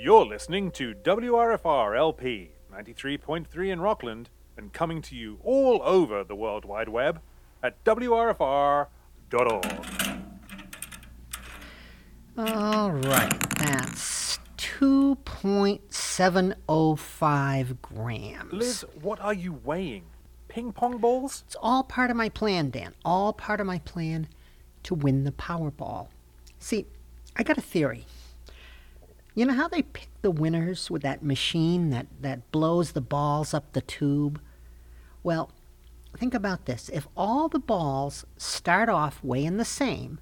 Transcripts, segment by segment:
You're listening to WRFR LP 93.3 in Rockland and coming to you all over the World Wide Web at WRFR.org. All right, that's 2.705 grams. Liz, what are you weighing? Ping pong balls? It's all part of my plan, Dan. All part of my plan to win the Powerball. See, I got a theory. You know how they pick the winners with that machine that, that blows the balls up the tube? Well, think about this. If all the balls start off weighing the same,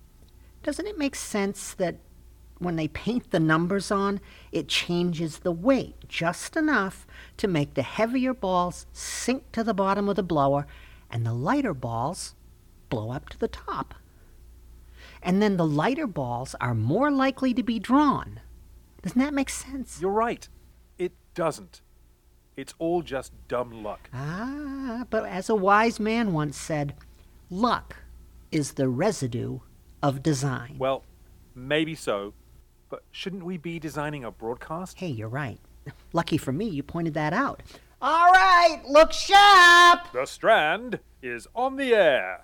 doesn't it make sense that when they paint the numbers on, it changes the weight just enough to make the heavier balls sink to the bottom of the blower and the lighter balls blow up to the top. And then the lighter balls are more likely to be drawn. Doesn't that make sense? You're right. It doesn't. It's all just dumb luck. Ah, but as a wise man once said, luck is the residue of design. Well, maybe so, but shouldn't we be designing a broadcast? Hey, you're right. Lucky for me, you pointed that out. All right, look sharp! The Strand is on the air.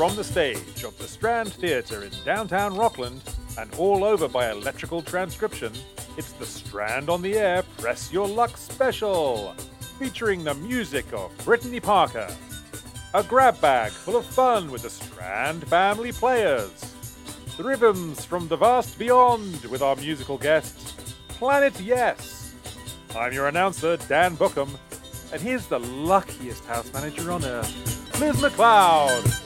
From the stage of the Strand Theatre in downtown Rockland and all over by electrical transcription, it's the Strand on the Air Press Your Luck special, featuring the music of Brittany Parker. A grab bag full of fun with the Strand family players. The rhythms from the vast beyond with our musical guest, Planet Yes. I'm your announcer, Dan Bookham, and here's the luckiest house manager on earth, Liz McLeod.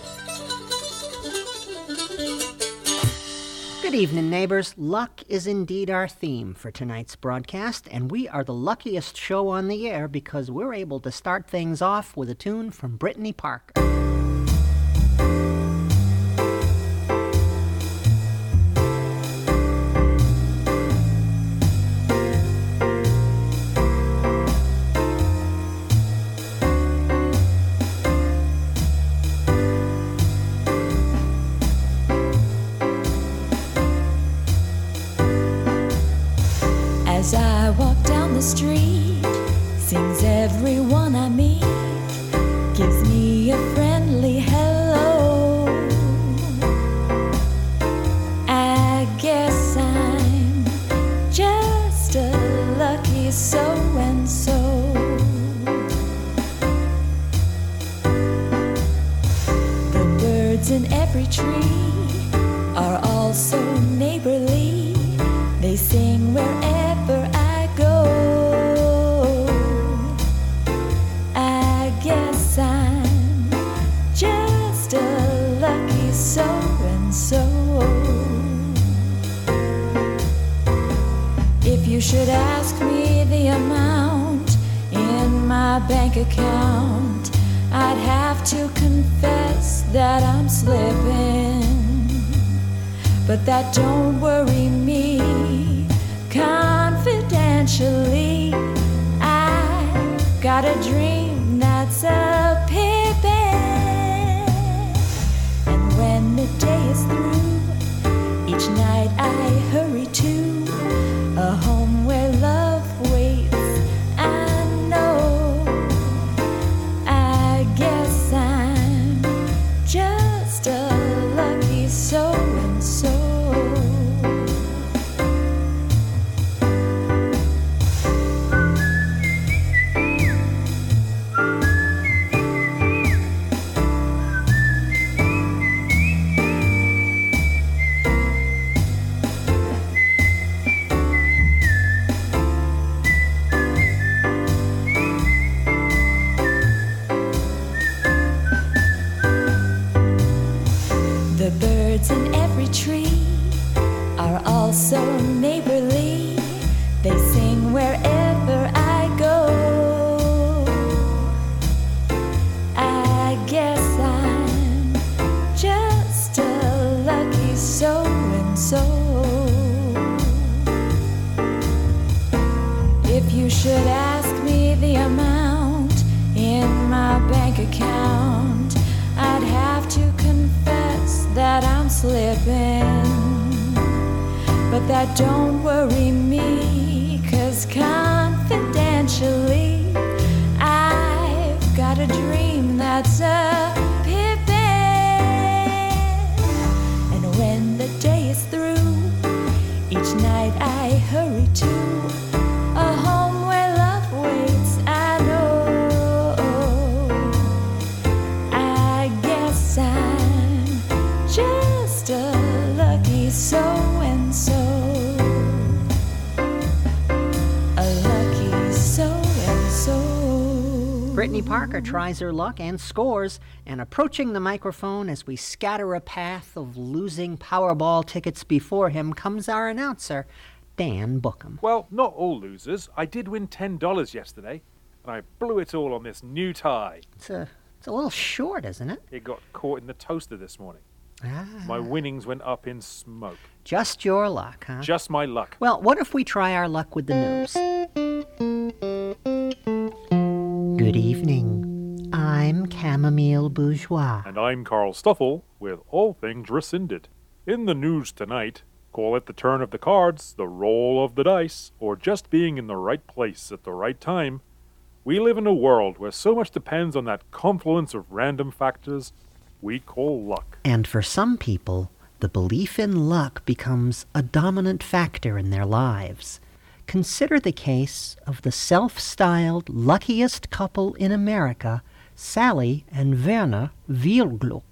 Good evening, neighbors. Luck is indeed our theme for tonight's broadcast, and we are the luckiest show on the air because we're able to start things off with a tune from Brittany Parker. Brittany Parker tries her luck and scores, and approaching the microphone as we scatter a path of losing Powerball tickets before him comes our announcer, Dan Bookham. Well, not all losers. I did win $10 yesterday, and I blew it all on this new tie. It's a, it's a little short, isn't it? It got caught in the toaster this morning. Ah, My winnings went up in smoke. just your luck, huh? Just my luck. Well, what if we try our luck with the news? Good evening. I'm Chamomile Bourgeois. And I'm Carl Stuffle with All Things Rescinded. In the news tonight, call it the turn of the cards, the roll of the dice, or just being in the right place at the right time. We live in a world where so much depends on that confluence of random factors we call luck. And for some people, the belief in luck becomes a dominant factor in their lives. Consider the case of the self styled luckiest couple in America, Sally and Werner Wielgluck.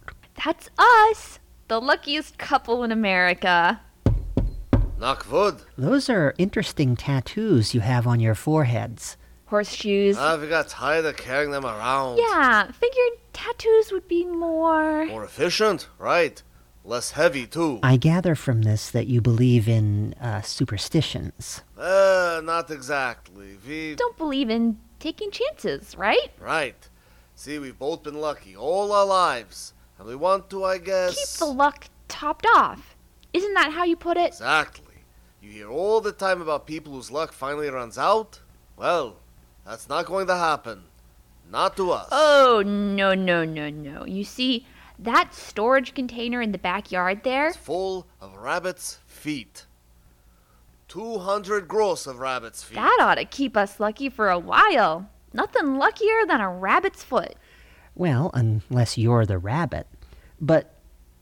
That's us, the luckiest couple in America. Knock wood. Those are interesting tattoos you have on your foreheads. Horseshoes. Ah, I've got tired of carrying them around. yeah, figured tattoos would be more. More efficient, right? Less heavy, too. I gather from this that you believe in uh, superstitions. Uh, not exactly. We. Don't believe in taking chances, right? Right. See, we've both been lucky all our lives. And we want to, I guess. Keep the luck topped off. Isn't that how you put it? Exactly. You hear all the time about people whose luck finally runs out? Well, that's not going to happen. Not to us. Oh, no, no, no, no. You see, that storage container in the backyard there—full of rabbits' feet. 200 gross of rabbits' feet. that ought to keep us lucky for a while. Nothing luckier than a rabbit's foot. Well, unless you're the rabbit. But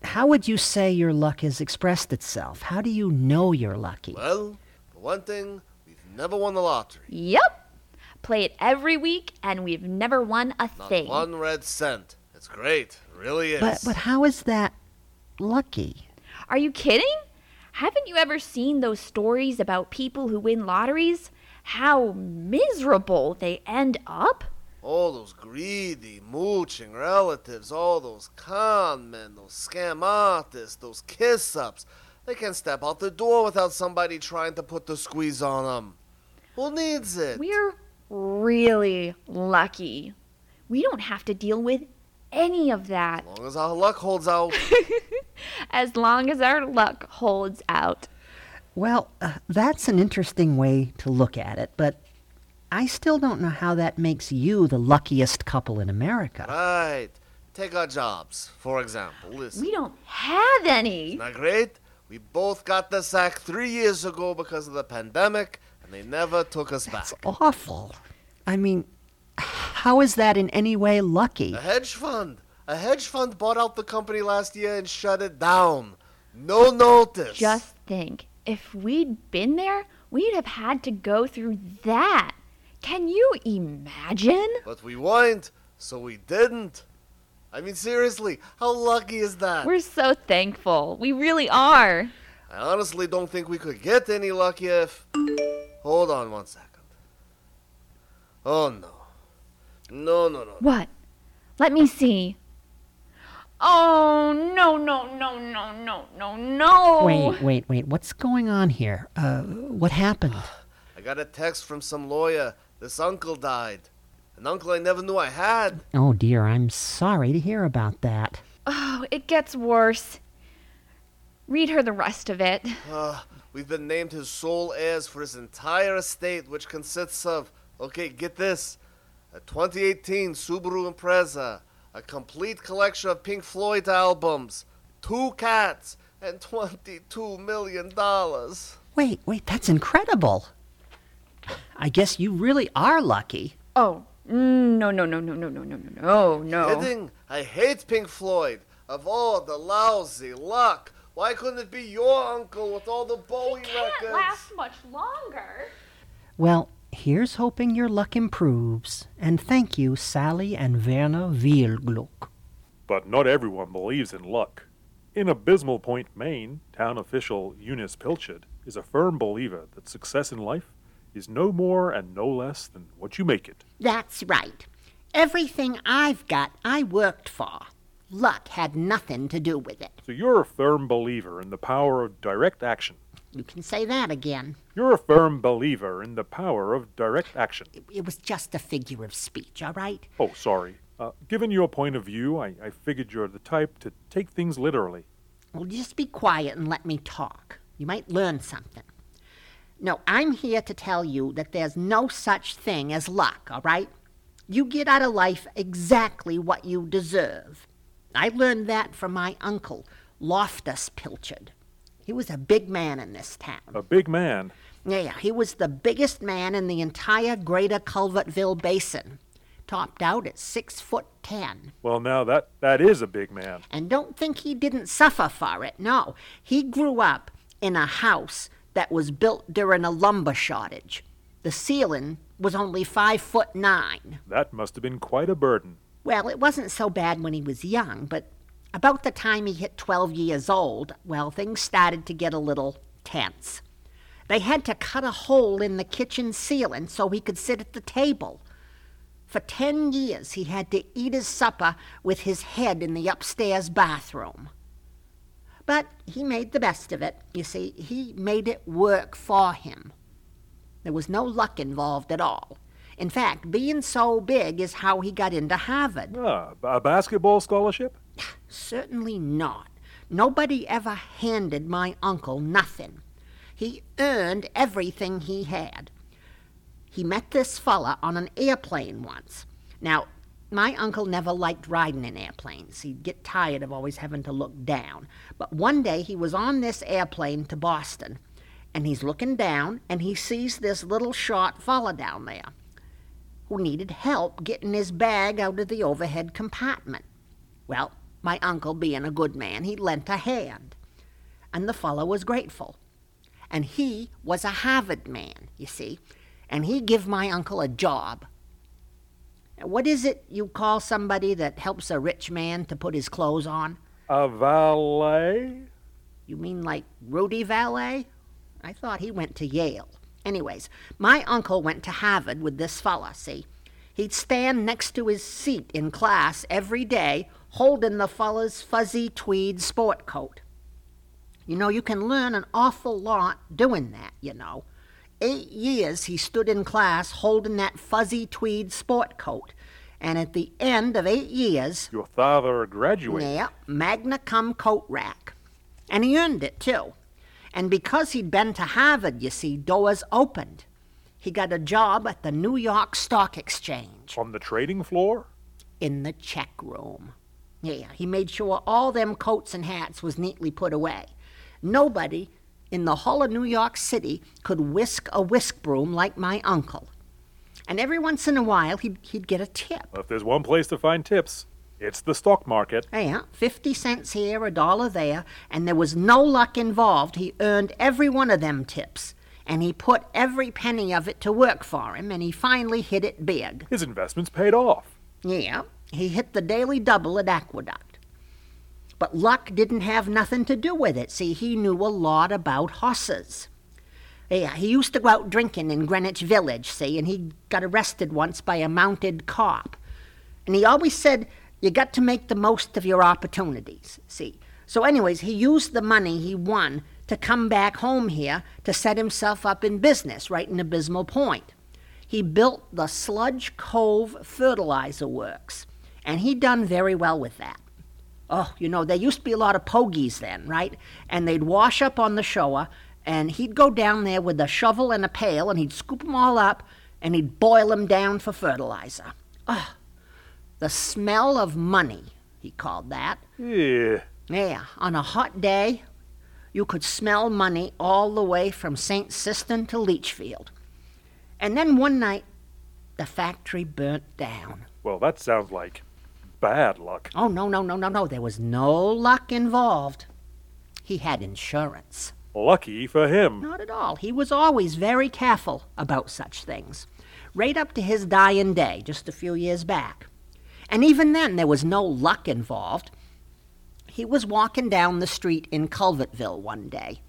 how would you say your luck has expressed itself? How do you know you're lucky? Well, for one thing, we've never won the lottery. Yep. Play it every week, and we've never won a Not thing. one red cent. It's great. It really is. But but how is that lucky? Are you kidding? Haven't you ever seen those stories about people who win lotteries? How miserable they end up? all those greedy, mooching relatives, all those con men, those scam artists, those kiss ups. They can't step out the door without somebody trying to put the squeeze on them. Who needs it? We're really lucky. We don't have to deal with any of that As long as our luck holds out. as long as our luck holds out. Well, uh, that's an interesting way to look at it, but I still don't know how that makes you the luckiest couple in America. right. Take our jobs, for example. Listen. We don't have any. Isn't that great? We both got the sack three years ago because of the pandemic, and they never took us back. That's awful. I mean, how is that in any way lucky? A hedge fund. A hedge fund bought out the company last year and shut it down. No notice. Just think, if we'd been there, we'd have had to go through that. Can you imagine? But we weren't, so we didn't. I mean, seriously, how lucky is that? We're so thankful. We really are. I honestly don't think we could get any luckier if. Hold on one second. Oh no. No, no, no. What? Let me see. Oh, no, no, no, no, no, no, no. Wait, wait, wait. What's going on here? Uh, what happened? I got a text from some lawyer. This uncle died. An uncle I never knew I had. Oh dear, I'm sorry to hear about that. Oh, it gets worse. Read her the rest of it. Uh, we've been named his sole heirs for his entire estate, which consists of, okay, get this, a 2018 Subaru Impreza, a complete collection of Pink Floyd albums, two cats, and $22 million. Wait, wait, that's incredible. I guess you really are lucky. Oh, mm, no, no, no, no, no, no, no, no, no, no. Kidding? I hate Pink Floyd. Of all the lousy luck, why couldn't it be your uncle with all the Bowie he Can't records? last much longer. Well, here's hoping your luck improves. And thank you, Sally and Werner Wielgluck. But not everyone believes in luck. In Abysmal Point, Maine, town official Eunice Pilchard is a firm believer that success in life is no more and no less than what you make it. That's right. Everything I've got, I worked for. Luck had nothing to do with it. So you're a firm believer in the power of direct action. You can say that again. You're a firm believer in the power of direct action. It was just a figure of speech, all right? Oh, sorry. Uh, given your point of view, I, I figured you're the type to take things literally. Well, just be quiet and let me talk. You might learn something. No, I'm here to tell you that there's no such thing as luck, all right? You get out of life exactly what you deserve. I learned that from my uncle, Loftus Pilchard. He was a big man in this town. A big man. Yeah, he was the biggest man in the entire greater Culvertville basin, topped out at six foot ten. Well, now that that is a big man. And don't think he didn't suffer for it. No, he grew up in a house that was built during a lumber shortage. The ceiling was only five foot nine. That must have been quite a burden. Well, it wasn't so bad when he was young, but about the time he hit 12 years old, well, things started to get a little tense. They had to cut a hole in the kitchen ceiling so he could sit at the table. For 10 years, he had to eat his supper with his head in the upstairs bathroom. But he made the best of it. You see, he made it work for him. There was no luck involved at all. In fact, being so big is how he got into Harvard. Ah, a basketball scholarship? Certainly not. Nobody ever handed my uncle nothing. He earned everything he had. He met this fella on an airplane once. Now, my uncle never liked riding in airplanes. He'd get tired of always having to look down. But one day he was on this airplane to Boston, and he's looking down, and he sees this little short fella down there who needed help getting his bag out of the overhead compartment. Well, my uncle, being a good man, he lent a hand, and the fellow was grateful. And he was a Harvard man, you see, and he give my uncle a job. What is it you call somebody that helps a rich man to put his clothes on? A valet? You mean like Rudy Valet? I thought he went to Yale. Anyways, my uncle went to Harvard with this fella, see? He'd stand next to his seat in class every day, holding the fella's fuzzy tweed sport coat. You know, you can learn an awful lot doing that, you know. Eight years he stood in class holding that fuzzy tweed sport coat. And at the end of eight years, Your father graduated. yeah, magna cum coat rack. And he earned it, too. And because he'd been to Harvard, you see, doors opened. He got a job at the New York Stock Exchange On the trading floor? in the check room. Yeah, he made sure all them coats and hats was neatly put away. Nobody in the whole of New York City could whisk a whisk broom like my uncle. And every once in a while, he'd, he'd get a tip. If there's one place to find tips, it's the stock market. Yeah, 50 cents here, a dollar there, and there was no luck involved. He earned every one of them tips, and he put every penny of it to work for him, and he finally hit it big. His investments paid off. Yeah, he hit the daily double at Aqueduct. But luck didn't have nothing to do with it. See, he knew a lot about horses. Yeah, he used to go out drinking in Greenwich Village, see, and he got arrested once by a mounted cop. And he always said, you got to make the most of your opportunities, see. So, anyways, he used the money he won to come back home here to set himself up in business right in Abysmal Point. He built the Sludge Cove Fertilizer Works, and he done very well with that. Oh, you know, there used to be a lot of pogies then, right? And they'd wash up on the shore, and he'd go down there with a shovel and a pail, and he'd scoop 'em all up, and he'd boil 'em down for fertilizer. Oh, the smell of money, he called that. Yeah. Yeah, on a hot day, you could smell money all the way from St. Sistan to Leechfield. And then one night, the factory burnt down. Well, that sounds like bad luck. Oh, no, no, no, no, no. There was no luck involved. He had insurance. Lucky for him. Not at all. He was always very careful about such things. Right up to his dying day, just a few years back. And even then, there was no luck involved. He was walking down the street in Culvertville one day,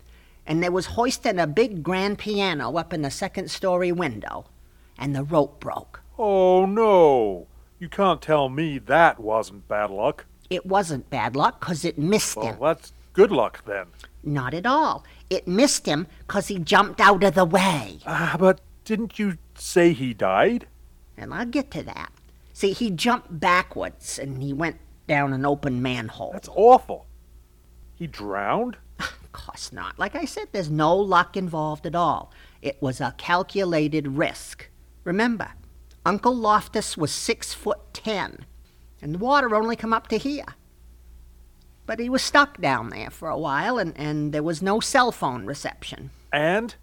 and there was hoisting a big grand piano up in the second story window, and the rope broke. Oh, no. You can't tell me that wasn't bad luck. It wasn't bad luck 'cause it missed Well, him. Well, that's good luck then. Not at all. It missed him 'cause he jumped out of the way. Ah, but didn't you say he died? And I'll get to that. See, he jumped backwards and he went down an open manhole. That's awful. He drowned? Of course not. Like I said, there's no luck involved at all. It was a calculated risk. Remember, Uncle Loftus was six foot ten, and the water only come up to here. But he was stuck down there for a while, and, and there was no cell phone reception. And?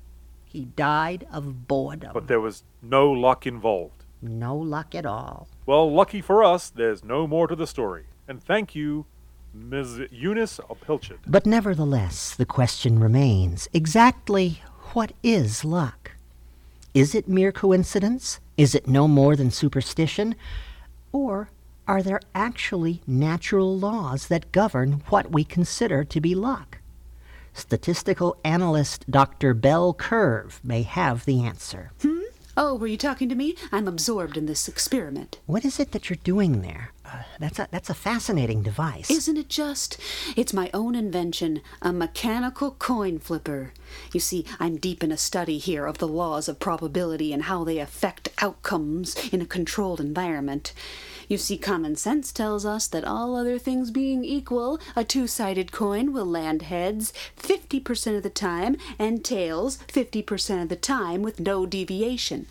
He died of boredom. But there was no luck involved. no luck at all. Well, lucky for us, there's no more to the story. And thank you, Ms. Eunice Pilchard. But nevertheless, the question remains exactly what is luck? Is it mere coincidence? Is it no more than superstition? Or are there actually natural laws that govern what we consider to be luck? Statistical analyst Dr. Bell Curve may have the answer. Hmm? Oh, were you talking to me? I'm absorbed in this experiment. What is it that you're doing there? That's, a, that's a fascinating device. Isn't it just? It's my own invention, a mechanical coin flipper. You see, I'm deep in a study here of the laws of probability and how they affect outcomes in a controlled environment. You see, common sense tells us that all other things being equal, a two sided coin will land heads 50% of the time and tails 50% of the time with no deviation.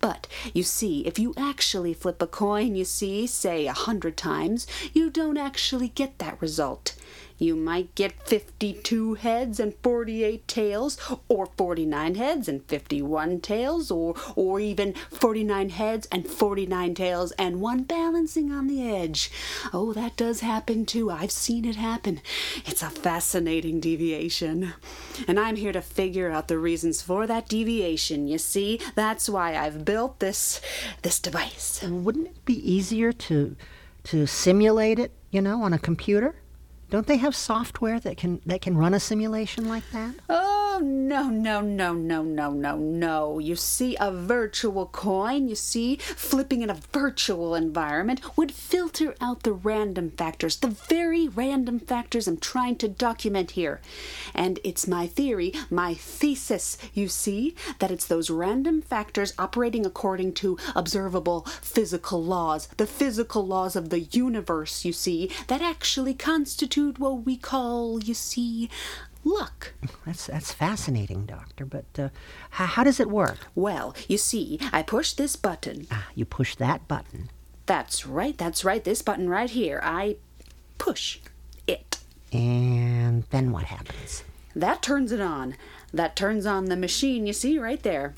But you see, if you actually flip a coin, you see, say a hundred times, you don't actually get that result. You might get 52 heads and 48 tails, or 49 heads and 51 tails, or, or even 49 heads and 49 tails and one balancing on the edge. Oh, that does happen too. I've seen it happen. It's a fascinating deviation. And I'm here to figure out the reasons for that deviation. You see, that's why I've built this this device. Wouldn't it be easier to to simulate it, you know, on a computer? Don't they have software that can that can run a simulation like that? Oh, no, no, no, no, no, no, no. You see, a virtual coin, you see, flipping in a virtual environment would filter out the random factors, the very random factors I'm trying to document here. And it's my theory, my thesis, you see, that it's those random factors operating according to observable physical laws, the physical laws of the universe, you see, that actually constitute what we call, you see, luck. That's that's fascinating, doctor. But uh, how, how does it work? Well, you see, I push this button. Ah, you push that button. That's right, that's right, this button right here. I push it. And then what happens? That turns it on. That turns on the machine you see right there.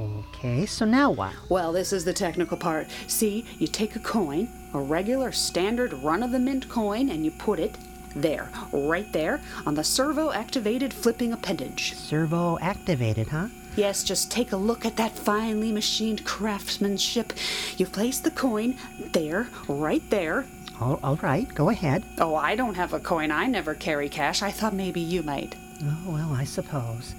Okay, so now what? Well, this is the technical part. See, you take a coin, a regular standard run of the mint coin, and you put it there, right there, on the servo activated flipping appendage. Servo activated, huh? Yes, just take a look at that finely machined craftsmanship. You place the coin there, right there. All, all right, go ahead. Oh, I don't have a coin. I never carry cash. I thought maybe you might. Oh, well, I suppose.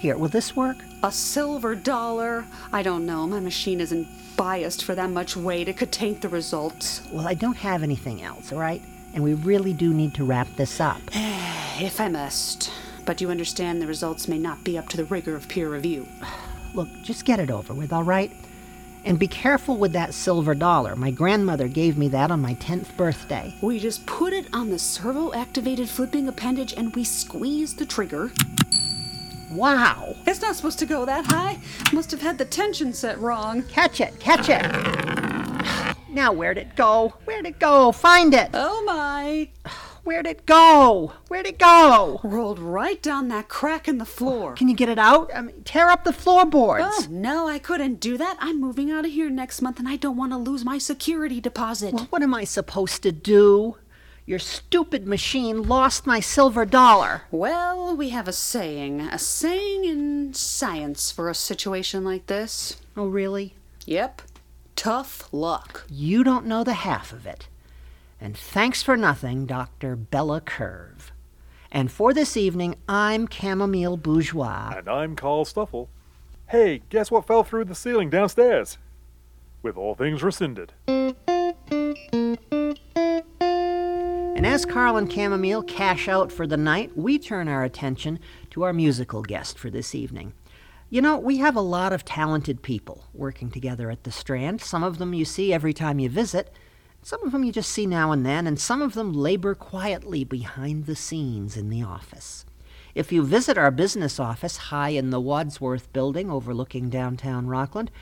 Let's see now. Here, will this work? A silver dollar? I don't know. My machine isn't biased for that much weight. It could taint the results. Well, I don't have anything else, all right? And we really do need to wrap this up. If I must. But you understand the results may not be up to the rigor of peer review. Look, just get it over with, all right? And be careful with that silver dollar. My grandmother gave me that on my 10th birthday. We just put it on the servo activated flipping appendage and we squeeze the trigger. Wow! It's not supposed to go that high. Must have had the tension set wrong. Catch it, catch it! Now, where'd it go? Where'd it go? Find it! Oh my! Where'd it go? Where'd it go? Rolled right down that crack in the floor. Can you get it out? I mean, tear up the floorboards. Oh, no, I couldn't do that. I'm moving out of here next month and I don't want to lose my security deposit. Well, what am I supposed to do? Your stupid machine lost my silver dollar. Well, we have a saying. A saying in science for a situation like this. Oh, really? Yep. Tough luck. You don't know the half of it. And thanks for nothing, Dr. Bella Curve. And for this evening, I'm Chamomile Bourgeois. And I'm Carl Stuffle. Hey, guess what fell through the ceiling downstairs? With all things rescinded. As Carl and Chamomile cash out for the night, we turn our attention to our musical guest for this evening. You know, we have a lot of talented people working together at the Strand. Some of them you see every time you visit, some of them you just see now and then, and some of them labor quietly behind the scenes in the office. If you visit our business office high in the Wadsworth building overlooking downtown Rockland,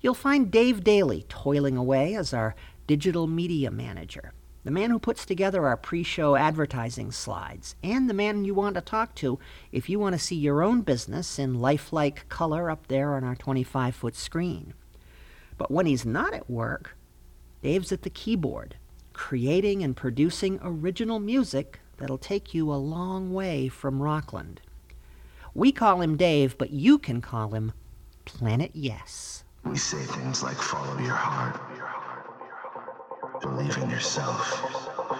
you'll find Dave Daly toiling away as our digital media manager the man who puts together our pre show advertising slides, and the man you want to talk to if you want to see your own business in lifelike color up there on our 25 foot screen. But when he's not at work, Dave's at the keyboard, creating and producing original music that'll take you a long way from Rockland. We call him Dave, but you can call him Planet Yes. We say things like follow your heart Believe in yourself.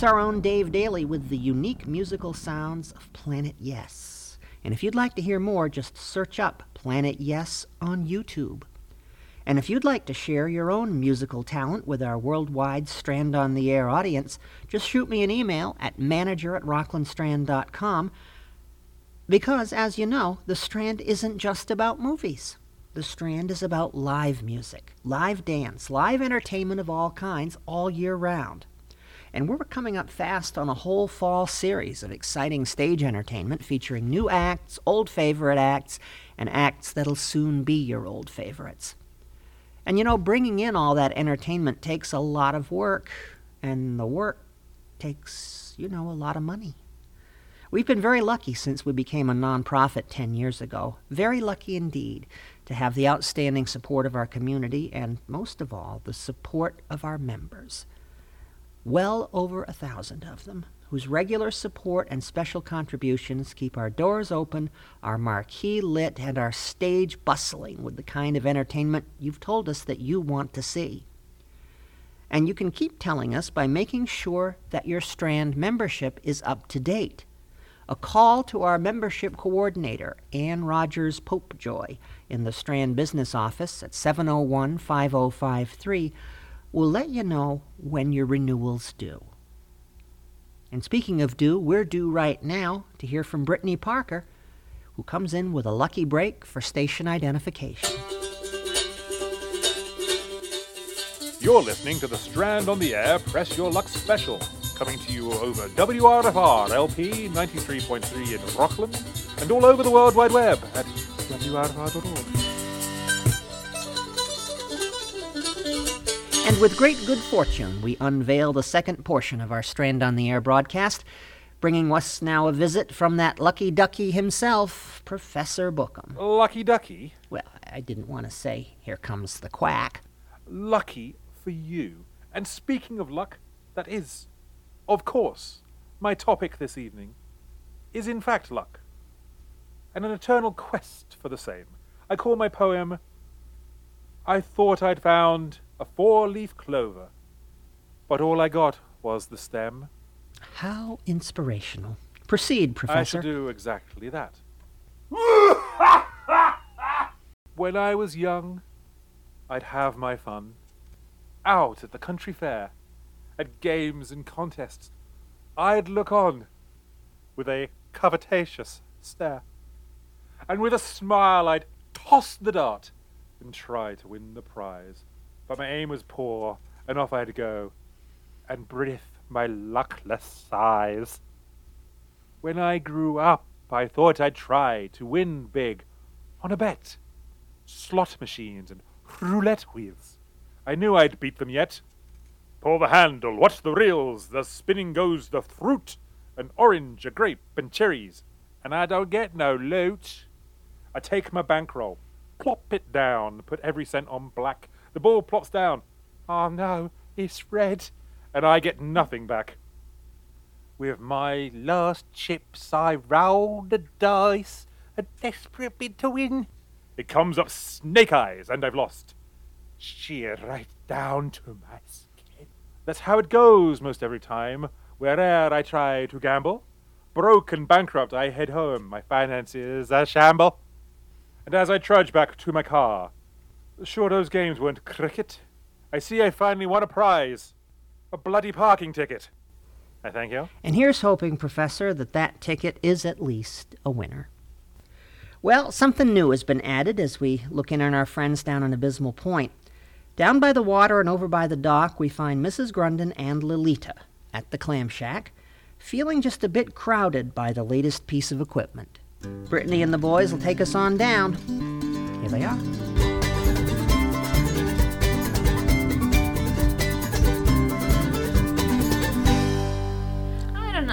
It's our own Dave Daly with the unique musical sounds of Planet Yes. And if you'd like to hear more, just search up Planet Yes on YouTube. And if you'd like to share your own musical talent with our worldwide Strand on the Air audience, just shoot me an email at manager at rocklandstrand.com because, as you know, the Strand isn't just about movies. The Strand is about live music, live dance, live entertainment of all kinds all year round. And we're coming up fast on a whole fall series of exciting stage entertainment featuring new acts, old favorite acts, and acts that'll soon be your old favorites. And you know, bringing in all that entertainment takes a lot of work, and the work takes, you know, a lot of money. We've been very lucky since we became a nonprofit 10 years ago. Very lucky indeed to have the outstanding support of our community and, most of all, the support of our members. Well over a thousand of them, whose regular support and special contributions keep our doors open, our marquee lit, and our stage bustling with the kind of entertainment you've told us that you want to see. And you can keep telling us by making sure that your Strand membership is up to date. A call to our membership coordinator, Ann Rogers Popejoy, in the Strand Business Office at 701 5053 will let you know when your renewal's due. And speaking of due, we're due right now to hear from Brittany Parker, who comes in with a lucky break for station identification. You're listening to the Strand on the Air Press Your Luck special, coming to you over WRFR LP 93.3 in Rockland and all over the World Wide Web at WRFR.org. And with great good fortune, we unveil the second portion of our Strand on the Air broadcast, bringing us now a visit from that lucky ducky himself, Professor Bookham. Lucky Ducky, Well, I didn't want to say, here comes the quack. lucky for you. And speaking of luck, that is, of course, my topic this evening is in fact luck, and an eternal quest for the same. I call my poem I Thought I'd Found a Four Leaf Clover, but all I got was the stem. How inspirational. Proceed, Professor. I shall do exactly that. when I was young, I'd have my fun. Out at the country fair, at games and contests, I'd look on with a covetous stare. And with a smile, I'd toss the dart and try to win the prize. But my aim was poor, and off I'd go, and breathe my luckless sighs. When I grew up, I thought I'd try to win big on a bet. Slot machines and roulette wheels. I knew I'd beat them yet. Pull the handle, watch the reels, the spinning goes the fruit, an orange, a grape, and cherries, and I don't get no loot. I take my bankroll, plop it down, put every cent on black. The ball plops down. Oh no, it's red, and I get nothing back. With my last chips, I roll the dice, a desperate bid to win. It comes up snake eyes, and I've lost. Sheer right down to my skin. That's how it goes most every time, where'er I try to gamble. Broke and bankrupt, I head home, my finances a shamble. And as I trudge back to my car, sure those games weren't cricket. I see I finally won a prize. A bloody parking ticket. I thank you. And here's hoping, Professor, that that ticket is at least a winner. Well, something new has been added as we look in on our friends down on Abysmal Point. Down by the water and over by the dock, we find Mrs. Grunden and Lolita at the clam shack, feeling just a bit crowded by the latest piece of equipment. Brittany and the boys will take us on down. Here they are.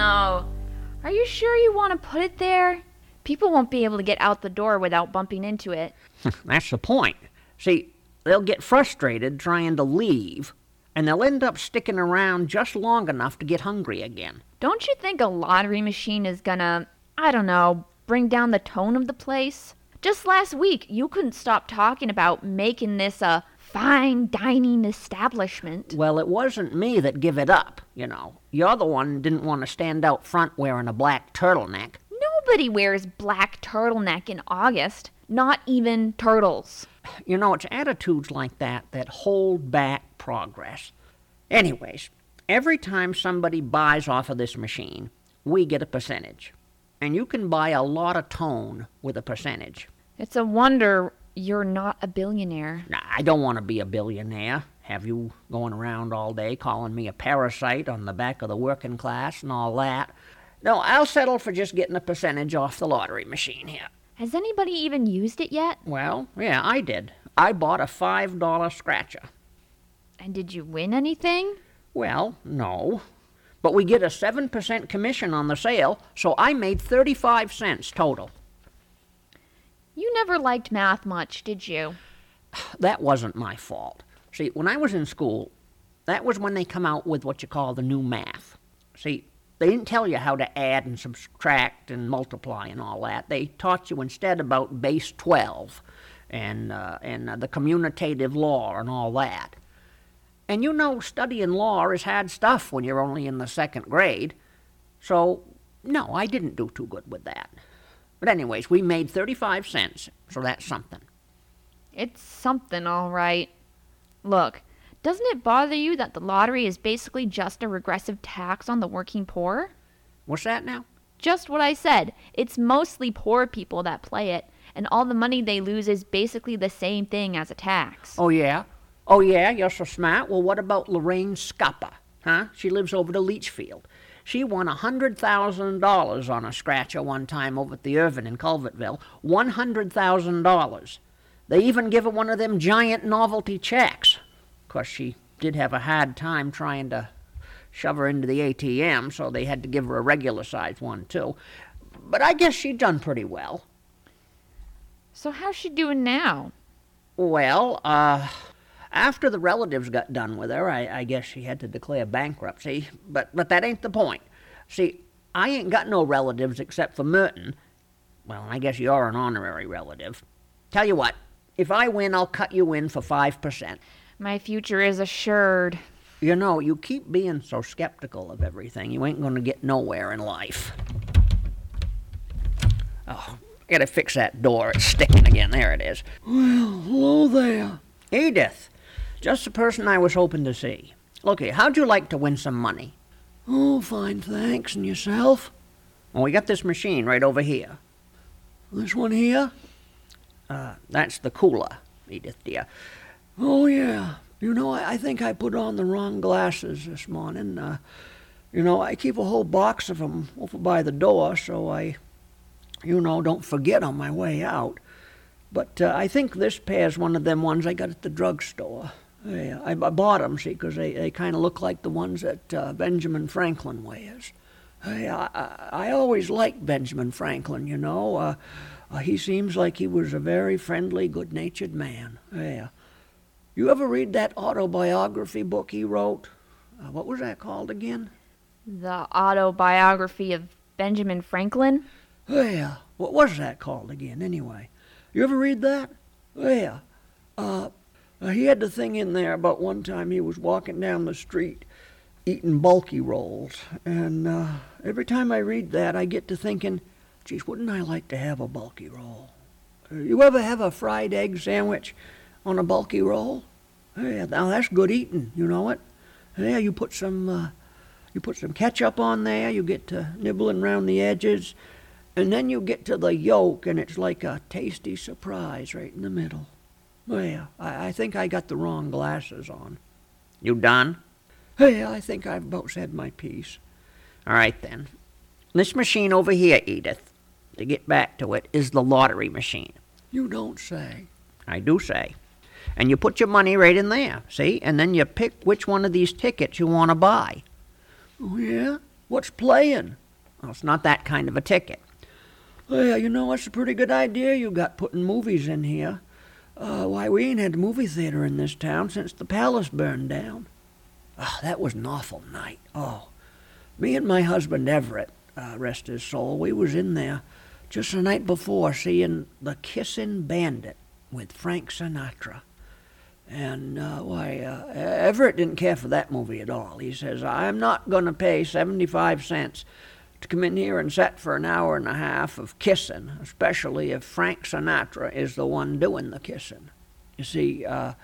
Are you sure you want to put it there? People won't be able to get out the door without bumping into it. That's the point. See, they'll get frustrated trying to leave, and they'll end up sticking around just long enough to get hungry again. Don't you think a lottery machine is gonna, I don't know, bring down the tone of the place? Just last week, you couldn't stop talking about making this a fine dining establishment. Well, it wasn't me that give it up, you know. You're the one who didn't want to stand out front wearing a black turtleneck. Nobody wears black turtleneck in August, not even turtles. You know, it's attitudes like that that hold back progress. Anyways, every time somebody buys off of this machine, we get a percentage. And you can buy a lot of tone with a percentage. It's a wonder you're not a billionaire. Now, I don't want to be a billionaire. Have you going around all day calling me a parasite on the back of the working class and all that? No, I'll settle for just getting a percentage off the lottery machine here. Has anybody even used it yet? Well, yeah, I did. I bought a $5 scratcher. And did you win anything? Well, no. But we get a 7% commission on the sale, so I made 35 cents total. You never liked math much, did you? That wasn't my fault. See, when I was in school, that was when they come out with what you call the new math. See, they didn't tell you how to add and subtract and multiply and all that. They taught you instead about base 12 and, uh, and uh, the commutative law and all that. And you know, studying law is hard stuff when you're only in the second grade. So, no, I didn't do too good with that. But, anyways, we made 35 cents, so that's something. It's something, all right. Look, doesn't it bother you that the lottery is basically just a regressive tax on the working poor? What's that now? Just what I said. It's mostly poor people that play it, and all the money they lose is basically the same thing as a tax. Oh, yeah? Oh, yeah, you're so smart. Well, what about Lorraine Scuppa? Huh? She lives over to Leechfield. She won a $100,000 on a scratcher one time over at the Irvin in Culvertville. $100,000. They even give her one of them giant novelty checks. Course, she did have a hard time trying to shove her into the ATM, so they had to give her a regular sized one, too. But I guess she done pretty well. So how's she doing now? Well, uh, after the relatives got done with her, I, I guess she had to declare bankruptcy. But but that ain't the point. See, I ain't got no relatives except for Merton. Well, I guess you're an honorary relative. Tell you what, if I win, I'll cut you in for five percent. My future is assured. You know, you keep being so skeptical of everything, you ain't gonna get nowhere in life. Oh, I gotta fix that door. It's sticking again. There it is. Well, hello there. Edith, just the person I was hoping to see. Looky, how'd you like to win some money? Oh, fine, thanks. And yourself? Well, we got this machine right over here. This one here? Uh, that's the cooler, Edith dear. Oh, yeah. You know, I, I think I put on the wrong glasses this morning. Uh, you know, I keep a whole box of 'em over by the door, so I, you know, don't forget on my way out. But uh, I think this pair's one of them ones I got at the drugstore. Yeah, I, bought 'em, see, 'cause they, they kind of look like the ones that uh, Benjamin Franklin wears. I, I, I always liked Benjamin Franklin, you know. Uh, uh, he seems like he was a very friendly, good natured man. Yeah. You ever read that autobiography book he wrote? Uh, what was that called again? The autobiography of Benjamin Franklin? Yeah. What was that called again, anyway? You ever read that? Yeah. Uh, uh, he had the thing in there about one time he was walking down the street eating bulky rolls. And uh, every time I read that, I get to thinking, geez, wouldn't I like to have a bulky roll? Uh, you ever have a fried egg sandwich on a bulky roll? Yeah, now that's good eating, you know it? Yeah, you put some, uh, you put some ketchup on there, you get to nibbling around the edges, and then you get to the yolk, and it's like a tasty surprise right in the middle. Well, I, I think I got the wrong glasses on. You done? Yeah, I think I've about said my piece. All right, then. This machine over here, Edith, to get back to it, is the lottery machine. You don't say. I do say. And you put your money right in there, see? And then you pick which one of these tickets you want to buy. Oh, yeah? What's playing? Well, it's not that kind of a ticket. Well, you know, that's a pretty good idea you got putting movies in here. Uh, why, we ain't had a movie theater in this town since the palace burned down. Oh, that was an awful night. Oh, me and my husband Everett, uh, rest his soul, we was in there just the night before seeing The Kissin' Bandit with Frank Sinatra. And uh, why, uh, Everett didn't care for that movie at all. He says, I'm not going to pay 75 cents to come in here and sit for an hour and a half of kissing, especially if Frank Sinatra is the one doing the kissing. You see, uh,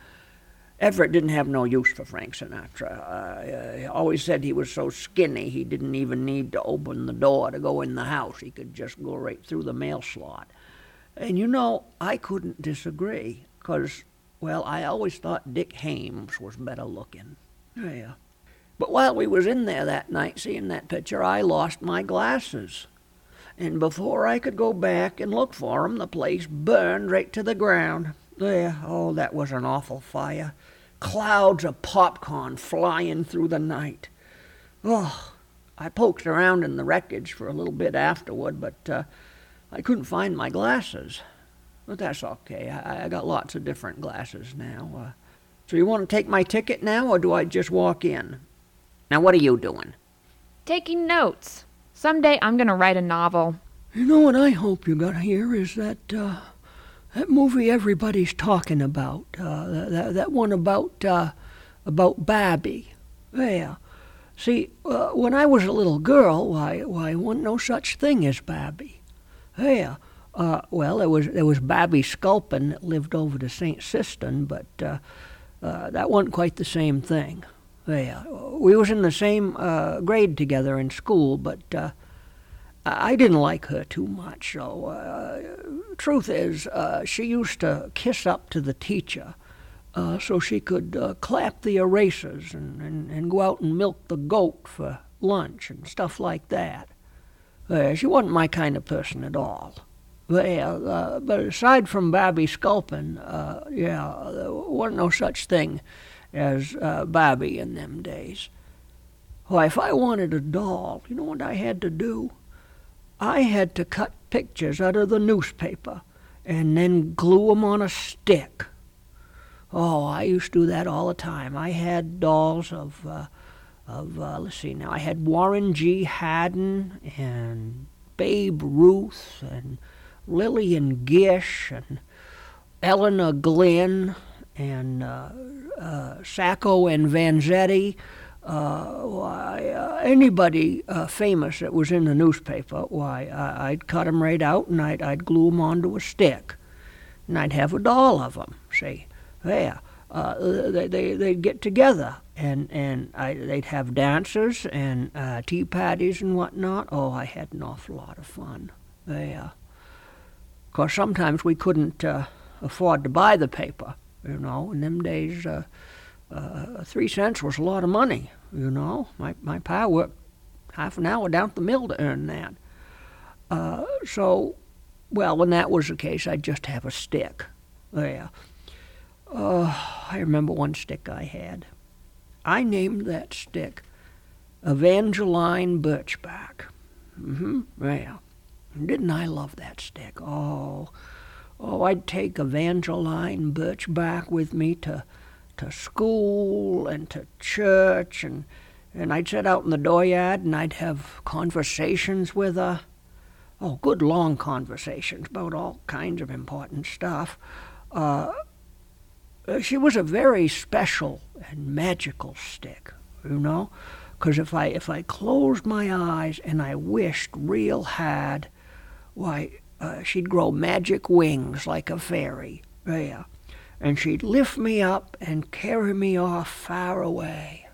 Everett didn't have no use for Frank Sinatra. Uh, he always said he was so skinny he didn't even need to open the door to go in the house. He could just go right through the mail slot. And you know, I couldn't disagree, 'cause well, I always thought Dick Haymes was better looking. Yeah. But while we was in there that night seeing that picture, I lost my glasses. And before I could go back and look for 'em, the place burned right to the ground. There, oh, that was an awful fire. Clouds of popcorn flying through the night. Oh, I poked around in the wreckage for a little bit afterward, but uh, I couldn't find my glasses. But that's okay. I, I got lots of different glasses now. Uh, so you want to take my ticket now, or do I just walk in? Now, what are you doing? Taking notes. Someday I'm gonna write a novel. You know what I hope you got here is that uh, that movie everybody's talking about. Uh, that, that one about uh, about Babby. Yeah. See, uh, when I was a little girl, why, why, wasn't no such thing as Babby. Yeah. Uh, well, there was there was Babby Sculpin that lived over to St. Sistan, but uh, uh, that wasn't quite the same thing. Yeah, we was in the same uh, grade together in school, but uh, I didn't like her too much. So, uh, truth is, uh, she used to kiss up to the teacher, uh, so she could uh, clap the erasers and, and, and go out and milk the goat for lunch and stuff like that. Uh, she wasn't my kind of person at all. Well, uh, but aside from Babby Sculpin, uh, yeah, there wasn't no such thing as uh, Babby in them days. Why, if I wanted a doll, you know what I had to do? I had to cut pictures out of the newspaper and then glue 'em on a stick. Oh, I used to do that all the time. I had dolls of, uh, of uh, let's see now, I had Warren G. Harding and Babe Ruth and Lillian Gish and Elinor Glyn and uh, uh, Sacco and Vanzetti. Uh, why, uh, anybody famous that was in the newspaper, why, I, I'd cut 'em right out and I'd, I'd glue 'em onto a stick. And I'd have a doll of 'em. see. There. They, they, they'd get together and, and I, they'd have dances and uh, tea parties and whatnot. Oh, I had an awful lot of fun. There. Of course, sometimes we couldn't uh, afford to buy the paper, you know. In them days, uh, uh, three cents was a lot of money, you know. My, my pa worked half an hour down at the mill to earn that. Uh, so, well, when that was the case, I'd just have a stick. There. Uh, I remember one stick I had. I named that stick Evangeline Birchback. Mm-hmm. Well, didn't I love that stick? Oh, oh, I'd take Evangeline Birchback with me to to school and to church, and and I'd sit out in the dooryard and I'd have conversations with her. Oh, good long conversations about all kinds of important stuff. Uh, uh, she was a very special and magical stick, you know, 'cause if I if I closed my eyes and I wished real hard, why, uh, she'd grow magic wings like a fairy, yeah, and she'd lift me up and carry me off far away,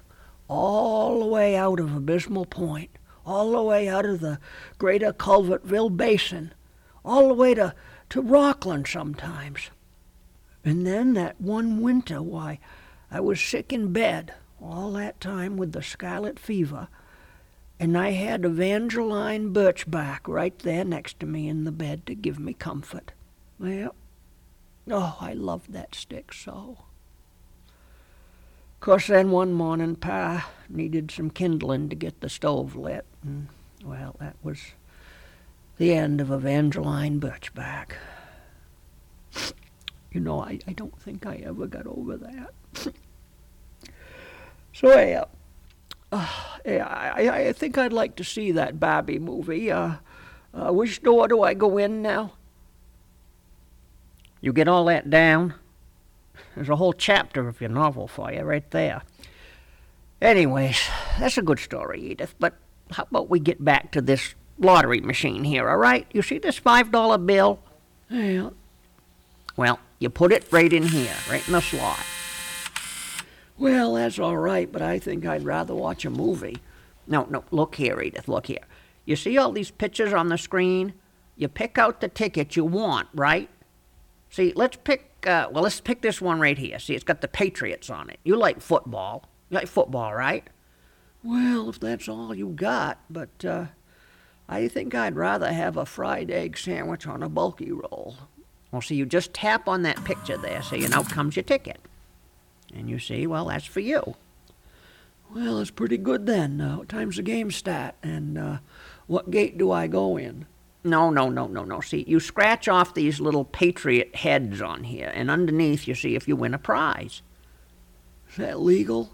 all the way out of Abysmal Point, all the way out of the greater Culvertville Basin, all the way to, to Rockland sometimes. And then that one winter, why, I was sick in bed all that time with the scarlet fever, and I had Evangeline Birchback right there next to me in the bed to give me comfort. Well, oh, I loved that stick so. Course then one morning, Pa needed some kindling to get the stove lit, and well, that was the end of Evangeline Birchback. You know, I, I don't think I ever got over that. so, yeah, uh, yeah I, I think I'd like to see that Barbie movie. Uh, uh, which door do I go in now? You get all that down? There's a whole chapter of your novel for you right there. Anyways, that's a good story, Edith, but how about we get back to this lottery machine here, all right? You see this $5 bill? Yeah. Well, you put it right in here, right in the slot. Well, that's all right, but I think I'd rather watch a movie. No, no, look here, Edith, look here. You see all these pictures on the screen? You pick out the ticket you want, right? See, let's pick, uh, well, let's pick this one right here. See, it's got the Patriots on it. You like football. You like football, right? Well, if that's all you got, but uh, I think I'd rather have a fried egg sandwich on a bulky roll. Well, see, you just tap on that picture there, see, and out comes your ticket. And you see, well, that's for you. Well, it's pretty good then. Uh, what time's the game start? And uh, what gate do I go in? No, no, no, no, no. See, you scratch off these little patriot heads on here, and underneath you see if you win a prize. Is that legal?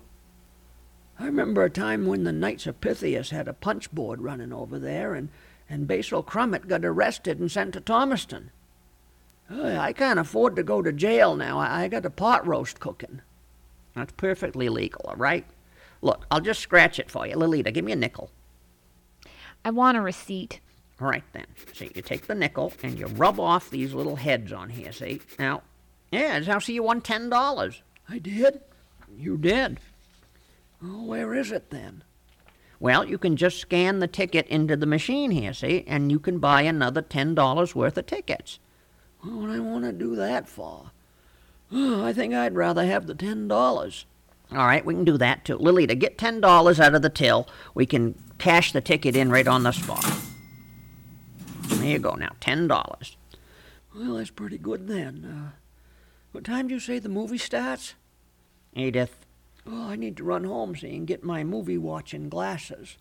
I remember a time when the Knights of Pythias had a punch board running over there, and, and Basil Crummett got arrested and sent to Thomaston. I can't afford to go to jail now. I, I got a pot roast cooking. That's perfectly legal, all right? Look, I'll just scratch it for you. Lolita, give me a nickel. I want a receipt. All right, then. See, you take the nickel and you rub off these little heads on here, see? Now, yeah, now see you won $10. I did? You did. Oh, where is it then? Well, you can just scan the ticket into the machine here, see? And you can buy another $10 worth of tickets. What would I want to do that for? I think I'd rather have the ten dollars. All right, we can do that too. Lily, to get ten dollars out of the till. We can cash the ticket in right on the spot. There you go now, ten dollars. Well, that's pretty good then. Uh, what time do you say the movie starts? Edith, Oh, I need to run home, see, and get my movie watching glasses.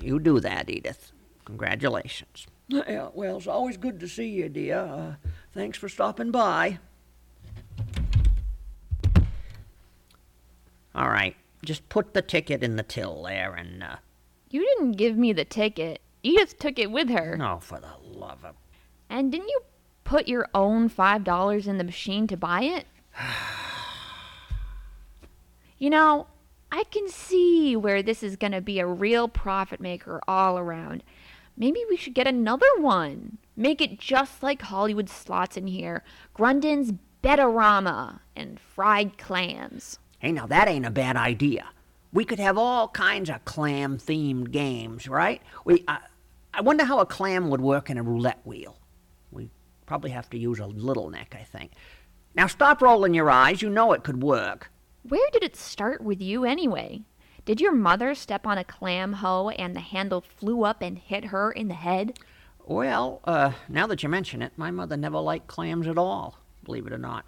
you do that, Edith. Congratulations. Yeah, well, it's always good to see you, dear. Uh, thanks for stopping by. All right, just put the ticket in the till there and, uh, You didn't give me the ticket. Edith took it with her. no, for the love of. And didn't you put your own $5 in the machine to buy it? you know, I can see where this is going to be a real profit maker all around. Maybe we should get another one. Make it just like Hollywood slots in here. Grunden's Betarama and fried clams. Hey, now that ain't a bad idea. We could have all kinds of clam themed games, right? We, uh, I wonder how a clam would work in a roulette wheel. We probably have to use a little neck, I think. Now stop rolling your eyes. You know it could work. Where did it start with you anyway? Did your mother step on a clam hoe and the handle flew up and hit her in the head? Well, uh, now that you mention it, my mother never liked clams at all, believe it or not.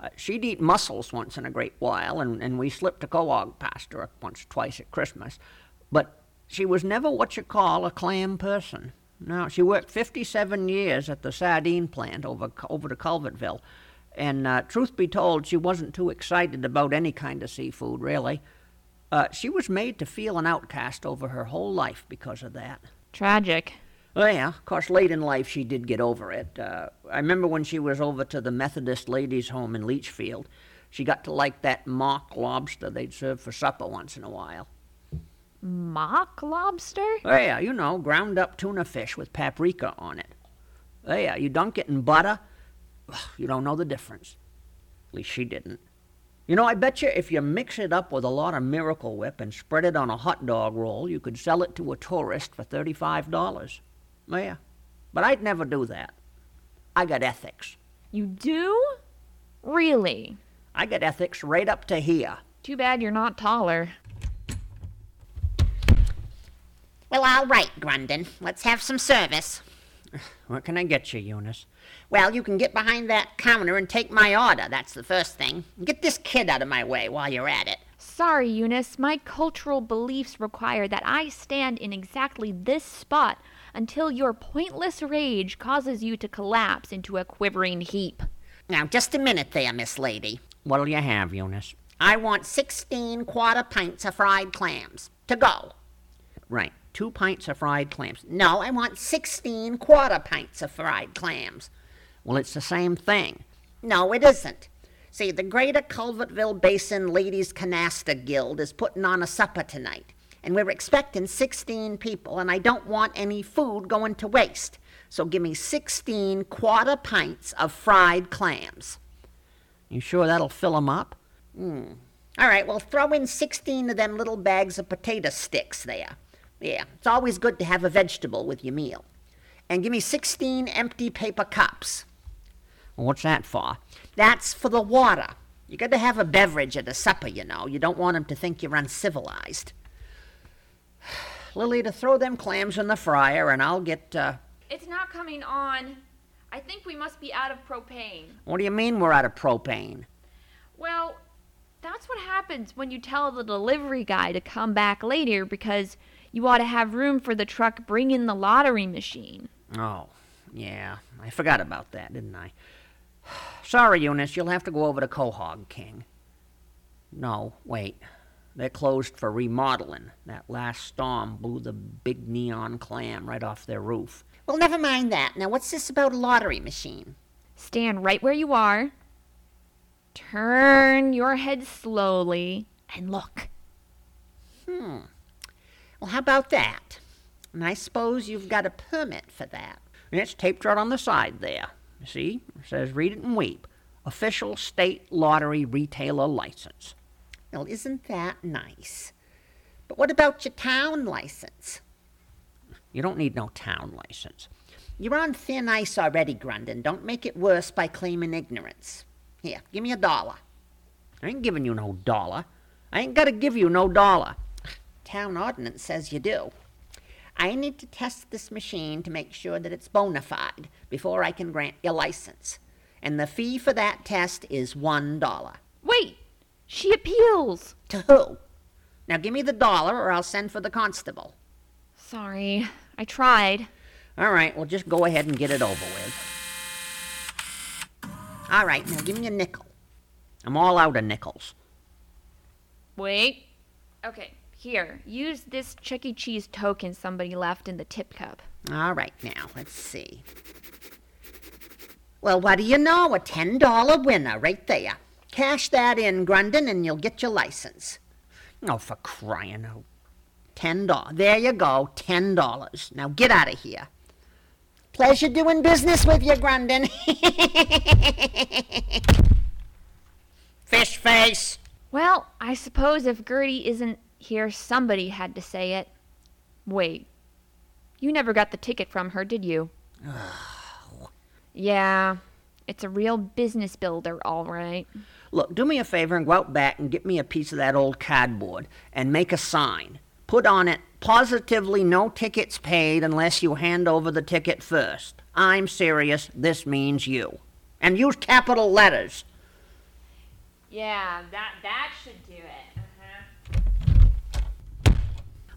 Uh, she'd eat mussels once in a great while, and, and we slipped a quahog past her once or twice at Christmas. But she was never what you call a clam person. Now, she worked 57 years at the sardine plant over, over to Culvertville. And uh, truth be told, she wasn't too excited about any kind of seafood, really. Uh, she was made to feel an outcast over her whole life because of that. Tragic. Well, yeah, of course, late in life she did get over it. Uh, I remember when she was over to the Methodist Ladies' Home in Leechfield, she got to like that mock lobster they'd serve for supper once in a while. Mock lobster? Oh, yeah, you know, ground up tuna fish with paprika on it. Oh, yeah, you dunk it in butter. Ugh, You don't know the difference. At least she didn't. You know, I bet you if you mix it up with a lot of Miracle Whip and spread it on a hot dog roll, you could sell it to a tourist for $35. Yeah, but I'd never do that. I got ethics. You do? Really? I got ethics right up to here. Too bad you're not taller. Well, all right, Grunden. Let's have some service. What can I get you, Eunice? Well, you can get behind that counter and take my order. That's the first thing. Get this kid out of my way while you're at it. Sorry, Eunice, my cultural beliefs require that I stand in exactly this spot until your pointless rage causes you to collapse into a quivering heap. Now, just a minute there, Miss Lady. What'll you have, Eunice? I want 16 quarter pints of fried clams. To go. Right, two pints of fried clams. No, I want 16 quarter pints of fried clams. Well, it's the same thing. No, it isn't. See, the Greater Culvertville Basin Ladies Canasta Guild is putting on a supper tonight, and we're expecting 16 people, and I don't want any food going to waste. So give me 16 quarter pints of fried clams. You sure that'll fill 'em up? Hmm. All right, well, throw in 16 of them little bags of potato sticks there. Yeah, it's always good to have a vegetable with your meal. And give me 16 empty paper cups. What's that for? That's for the water. You got to have a beverage at a supper, you know. You don't want 'em to think you're uncivilized. Lily, to throw them clams in the fryer, and I'll get, uh, It's not coming on. I think we must be out of propane. what do you mean we're out of propane? Well, that's what happens when you tell the delivery guy to come back later because you ought to have room for the truck bringing the lottery machine. Oh, yeah. I forgot about that, didn't I? Sorry, Eunice, you'll have to go over to Quahog King. No, wait. They're closed for remodeling. That last storm blew the big neon clam right off their roof. Well, never mind that. Now, what's this about a lottery machine? Stand right where you are. Turn your head slowly and look. Hmm. Well, how about that? And I suppose you've got a permit for that. It's taped right on the side there. You see? It says read it and weep. Official state lottery retailer license. Well, isn't that nice? But what about your town license? You don't need no town license. You're on thin ice already, Grunden. Don't make it worse by claiming ignorance. Here, give me a dollar. I ain't giving you no dollar. I ain't got to give you no dollar. Town ordinance says you do. I need to test this machine to make sure that it's bona fide before I can grant your license. And the fee for that test is one dollar. Wait! She appeals! To who? Now give me the dollar or I'll send for the constable. Sorry, I tried. All right, well, just go ahead and get it over with. All right, now give me a nickel. I'm all out of nickels. Wait. Okay, here. Use this Chuck E. Cheese token somebody left in the tip cup. All right, now, let's see. Well, what do you know? A $10 winner right there. Cash that in, Grunden, and you'll get your license. Oh, for crying out. $10. There you go, $10. Now get out of here. Pleasure doing business with you, Grunden. Fish face. Well, I suppose if Gertie isn't here, somebody had to say it. Wait. You never got the ticket from her, did you? yeah. It's a real business builder, all right. Look, do me a favor and go out back and get me a piece of that old cardboard and make a sign. Put on it, positively no tickets paid unless you hand over the ticket first. I'm serious, this means you. And use capital letters. Yeah, that that should do it. Uh-huh.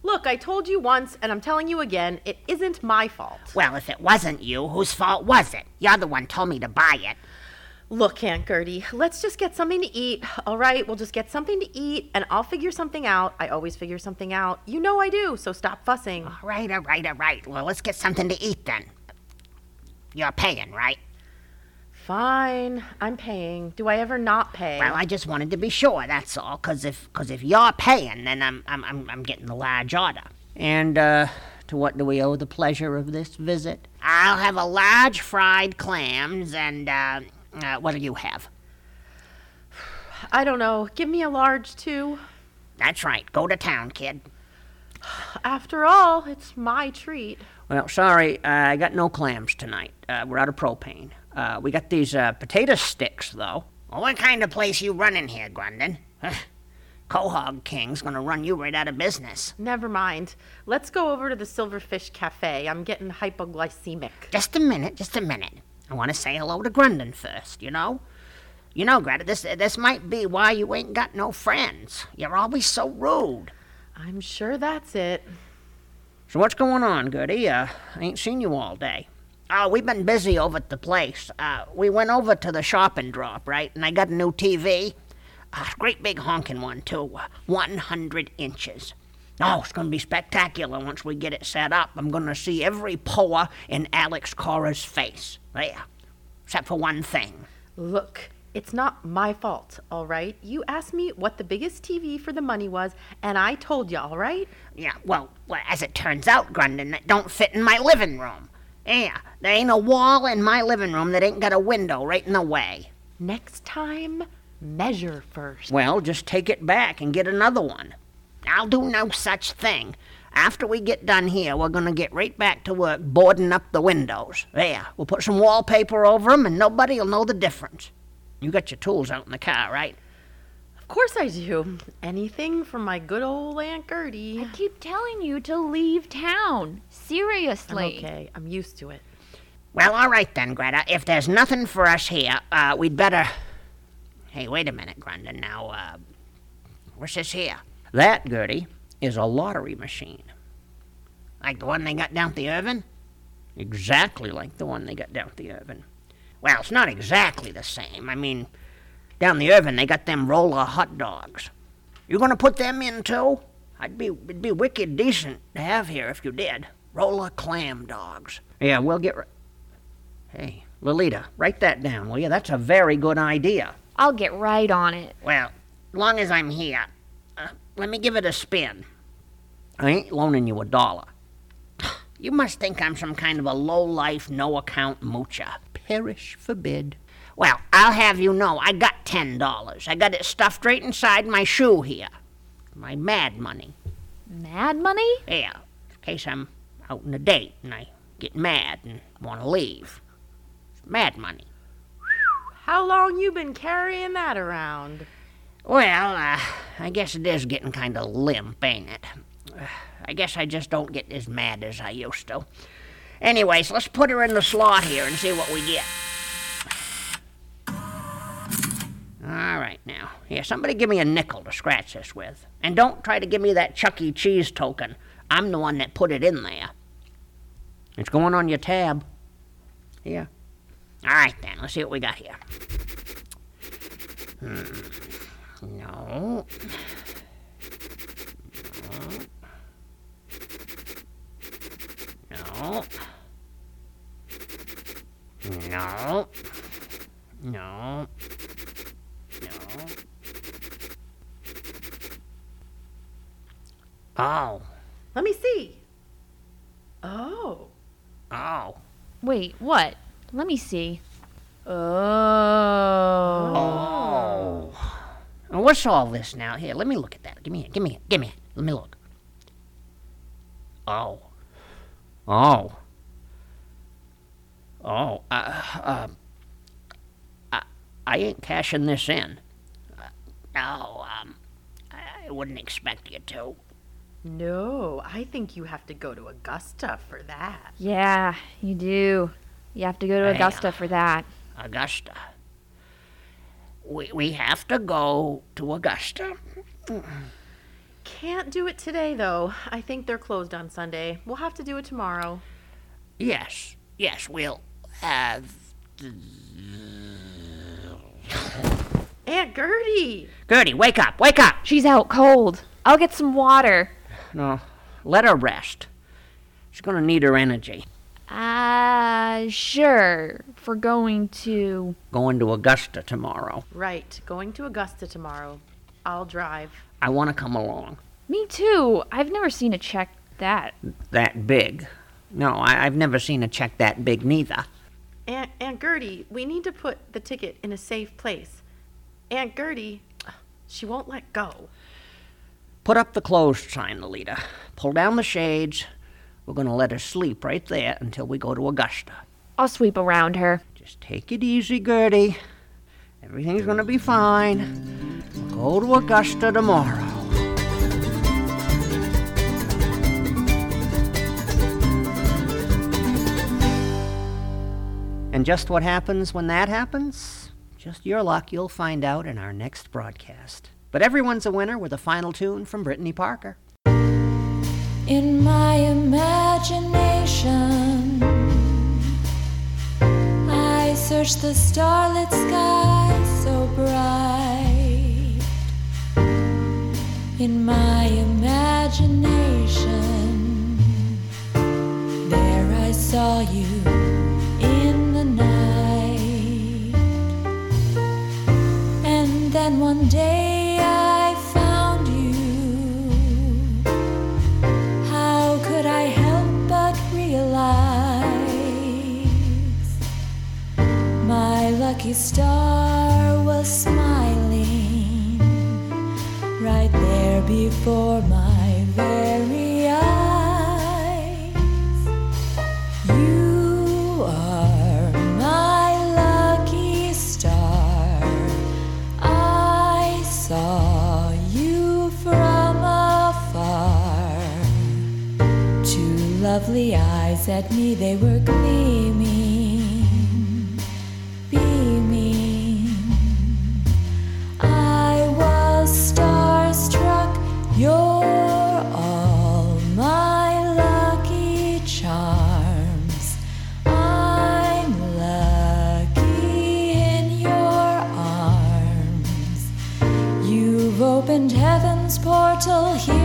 Look, I told you once, and I'm telling you again, it isn't my fault. Well, if it wasn't you, whose fault was it? You're the one told me to buy it. Look, Aunt Gertie, let's just get something to eat, all right? We'll just get something to eat, and I'll figure something out. I always figure something out. You know I do, so stop fussing. All right, all right, all right. Well, let's get something to eat then. You're paying, right? Fine, I'm paying. Do I ever not pay? Well, I just wanted to be sure, that's all. Cause if, cause if you're paying, then I'm, I'm, I'm, I'm getting the large order. And, uh, to what do we owe the pleasure of this visit? I'll have a large fried clams and, uh, uh what'll you have? I don't know. Give me a large, too. That's right. Go to town, kid. After all, it's my treat. Well, sorry, uh, I got no clams tonight. Uh, we're out of propane. Uh, we got these uh, potato sticks, though. Well, what kind of place you running here, Grunden? Quahog King's gonna run you right out of business. Never mind. Let's go over to the Silverfish Cafe. I'm getting hypoglycemic. Just a minute, just a minute. I want to say hello to Grunden first, you know? You know, Greta, this, this might be why you ain't got no friends. You're always so rude. I'm sure that's it. So what's going on, Gertie? Uh, I ain't seen you all day. Oh, we've been busy over at the place. Uh, we went over to the shop and drop, right? And I got a new TV. A great big honking one, too. Uh, 100 inches. Oh, it's going to be spectacular once we get it set up. I'm going to see every pore in Alex Cora's face. There. Except for one thing. Look, It's not my fault, all right? You asked me what the biggest TV for the money was, and I told you, all right? Yeah, well, well, as it turns out, Grunden, it don't fit in my living room. Yeah, there ain't a wall in my living room that ain't got a window right in the way. Next time, measure first. Well, just take it back and get another one. I'll do no such thing. After we get done here, we're going to get right back to work boarding up the windows. There, we'll put some wallpaper over 'em and nobody'll know the difference. You got your tools out in the car, right? Of course I do. Anything from my good old Aunt Gertie. I keep telling you to leave town. Seriously. I'm Okay, I'm used to it. Well, all right then, Greta. If there's nothing for us here, uh, we'd better. Hey, wait a minute, Grunden. Now, uh, what's this here? That, Gertie, is a lottery machine. Like the one they got down at the Irvin? Exactly like the one they got down at the Irvin. Well, it's not exactly the same. I mean, down the Irvin, they got them roller hot dogs. You gonna put them in too? I'd be, it'd be wicked decent to have here if you did. Roller clam dogs. Yeah, we'll get. ri- Hey, Lolita, write that down, will you? That's a very good idea. I'll get right on it. Well, long as I'm here, let me give it a spin. I ain't loaning you a dollar. You must think I'm some kind of a low-life, no-account moocher. Perish forbid. Well, I'll have you know I got ten dollars. I got it stuffed right inside my shoe here. My mad money. Mad money? Yeah, in case I'm out on a date and I get mad and want to leave. It's mad money. How long you been carrying that around? Well, uh, I guess it is getting kind of limp, ain't it? Uh, I guess I just don't get as mad as I used to. Anyways, let's put her in the slot here and see what we get. All right, now. Yeah, somebody give me a nickel to scratch this with. And don't try to give me that Chuck E. Cheese token. I'm the one that put it in there. It's going on your tab. Yeah. All right, then. Let's see what we got here. Hmm. No. No. No. No. No. No. Oh. Let me see. Oh. Oh. Wait, what? Let me see. Oh. Oh. Now, what's all this now? Here, let me look at that. Give me it. Give me it. Give me it. Let me look. Oh. Oh. Oh. Uh, uh, I, I ain't cashing this in. Uh, no, um, I wouldn't expect you to. No, I think you have to go to Augusta for that. Yeah, you do. You have to go to Hey. Augusta for that. Augusta. We, we have to go to Augusta. Can't do it today, though. I think they're closed on Sunday. We'll have to do it tomorrow. Yes, yes, we'll have. Aunt Gertie! Gertie, wake up, wake up! She's out cold. I'll get some water. No, let her rest. She's gonna need her energy. Uh, sure. For going to. Going to Augusta tomorrow. Right, going to Augusta tomorrow. I'll drive. I want to come along. Me too. I've never seen a check that. That big. No, I, I've never seen a check that big neither. Aunt, Aunt Gertie, we need to put the ticket in a safe place. Aunt Gertie, she won't let go. Put up the closed sign, Lolita. Pull down the shades. We're gonna let her sleep right there until we go to Augusta. I'll sweep around her. Just take it easy, Gertie. Everything's gonna be fine. We'll go to Augusta tomorrow. And just what happens when that happens? Just your luck, you'll find out in our next broadcast. But everyone's a winner with a final tune from Brittany Parker. In my imagination, I search the starlit sky so bright. In my imagination, there I saw you in the night. And then one day lucky star was smiling right there before my very eyes? You are my lucky star. I saw you from afar. Two lovely eyes at me, they were gleaming, portal here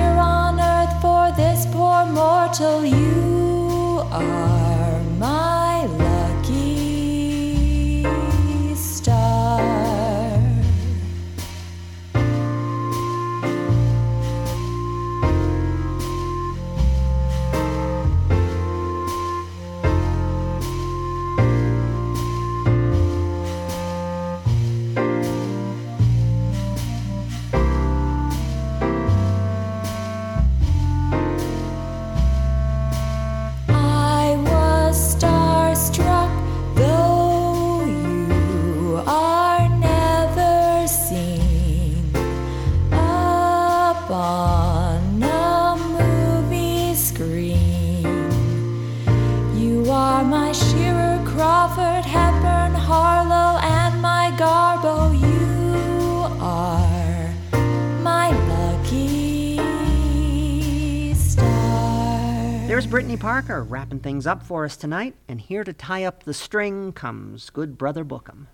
Parker wrapping things up for us tonight, and here to tie up the string comes good brother Bookham.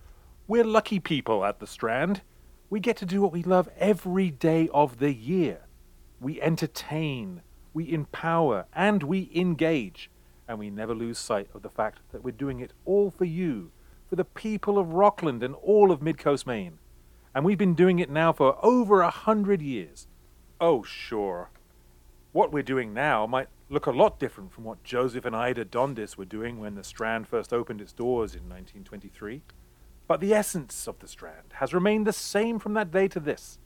We're lucky people at the Strand. We get to do what we love every day of the year. We entertain, we empower, and we engage. And we never lose sight of the fact that we're doing it all for you, for the people of Rockland and all of Midcoast Maine. And we've been doing it now for over a hundred years. Oh, sure. What we're doing now might look a lot different from what Joseph and Ida Dondis were doing when the Strand first opened its doors in 1923. But the essence of the Strand has remained the same from that day to this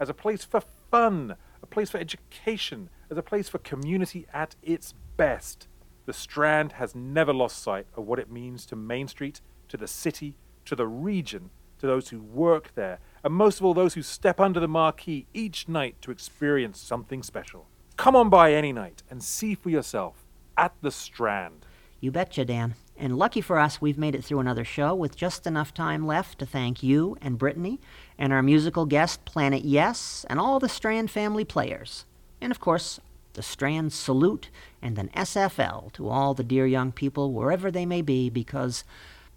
as a place for fun, a place for education, as a place for community at its best. The Strand has never lost sight of what it means to Main Street, to the city, to the region, to those who work there, and most of all those who step under the marquee each night to experience something special. Come on by any night and see for yourself at the Strand. You betcha, Dan. And lucky for us, we've made it through another show with just enough time left to thank you and Brittany and our musical guest, Planet Yes, and all the Strand family players. And of course, the Strand salute and an SFL to all the dear young people wherever they may be, because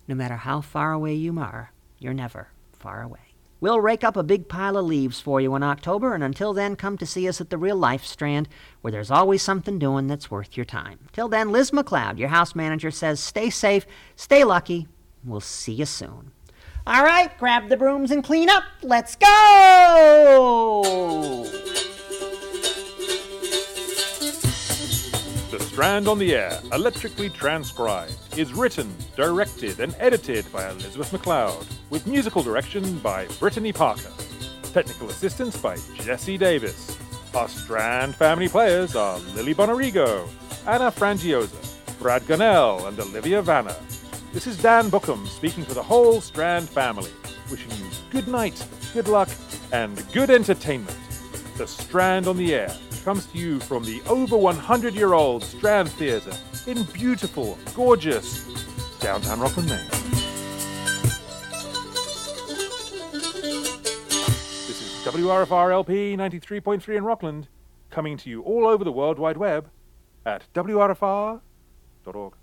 no matter how far away you are, you're never far away. We'll rake up a big pile of leaves for you in October, and until then, come to see us at the Real Life Strand, where there's always something doing that's worth your time. Till then, Liz McLeod, your house manager, says stay safe, stay lucky. We'll see you soon. All right, grab the brooms and clean up. Let's go! The Strand on the Air, electrically transcribed, is written, directed, and edited by Elizabeth McLeod, with musical direction by Brittany Parker. Technical assistance by Jesse Davis. Our Strand family players are Lily Bonarigo, Anna Frangiosa, Brad Gunnell, and Olivia Vanna. This is Dan Bookham speaking for the whole Strand family, wishing you good night, good luck, and good entertainment. The Strand on the Air comes to you from the over 100 year old Strand Theatre in beautiful, gorgeous downtown Rockland, Maine. This is WRFR LP 93.3 in Rockland, coming to you all over the World Wide Web at WRFR.org.